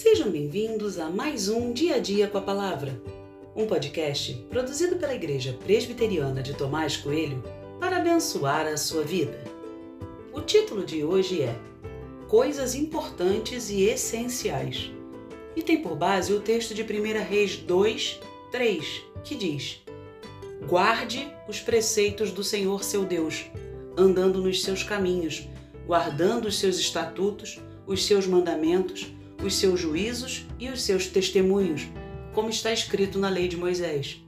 Sejam bem-vindos a mais um Dia a Dia com a Palavra, um podcast produzido pela Igreja Presbiteriana de Tomás Coelho para abençoar a sua vida. O título de hoje é Coisas Importantes e Essenciais e tem por base o texto de 1 Reis 2, 3, que diz: Guarde os preceitos do Senhor seu Deus, andando nos seus caminhos, guardando os seus estatutos, os seus mandamentos, os seus juízos e os seus testemunhos, como está escrito na lei de Moisés.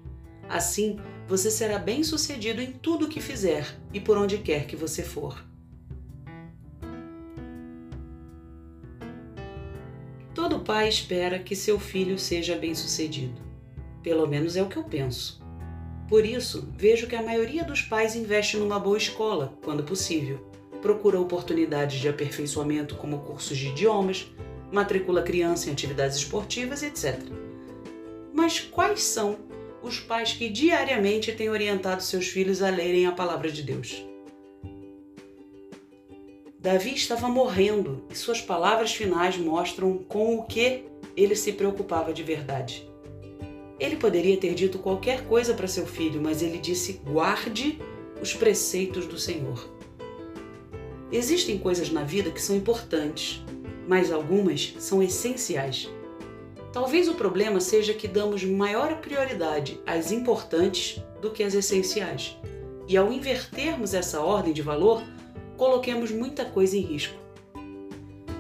Assim, você será bem-sucedido em tudo o que fizer e por onde quer que você for. Todo pai espera que seu filho seja bem-sucedido. Pelo menos é o que eu penso. Por isso, vejo que a maioria dos pais investe numa boa escola, quando possível. Procura oportunidades de aperfeiçoamento como cursos de idiomas, matricula criança em atividades esportivas, etc. Mas quais são os pais que diariamente têm orientado seus filhos a lerem a palavra de Deus? Davi estava morrendo e suas palavras finais mostram com o que ele se preocupava de verdade. Ele poderia ter dito qualquer coisa para seu filho, mas ele disse: guarde os preceitos do Senhor. Existem coisas na vida que são importantes, mas algumas são essenciais. Talvez o problema seja que damos maior prioridade às importantes do que às essenciais. E ao invertermos essa ordem de valor, coloquemos muita coisa em risco.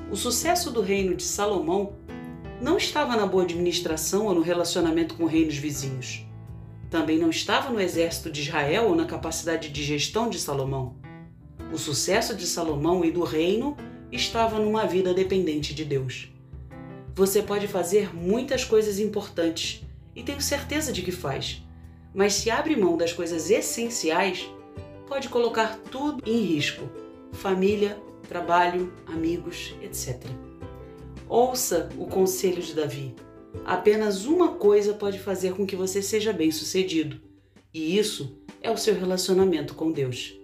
O sucesso do reino de Salomão não estava na boa administração ou no relacionamento com reinos vizinhos. Também não estava no exército de Israel ou na capacidade de gestão de Salomão. O sucesso de Salomão e do reino estava numa vida dependente de Deus. Você pode fazer muitas coisas importantes e tenho certeza de que faz, mas se abre mão das coisas essenciais, pode colocar tudo em risco família, trabalho, amigos, etc. Ouça o conselho de Davi. Apenas uma coisa pode fazer com que você seja bem-sucedido, e isso é o seu relacionamento com Deus.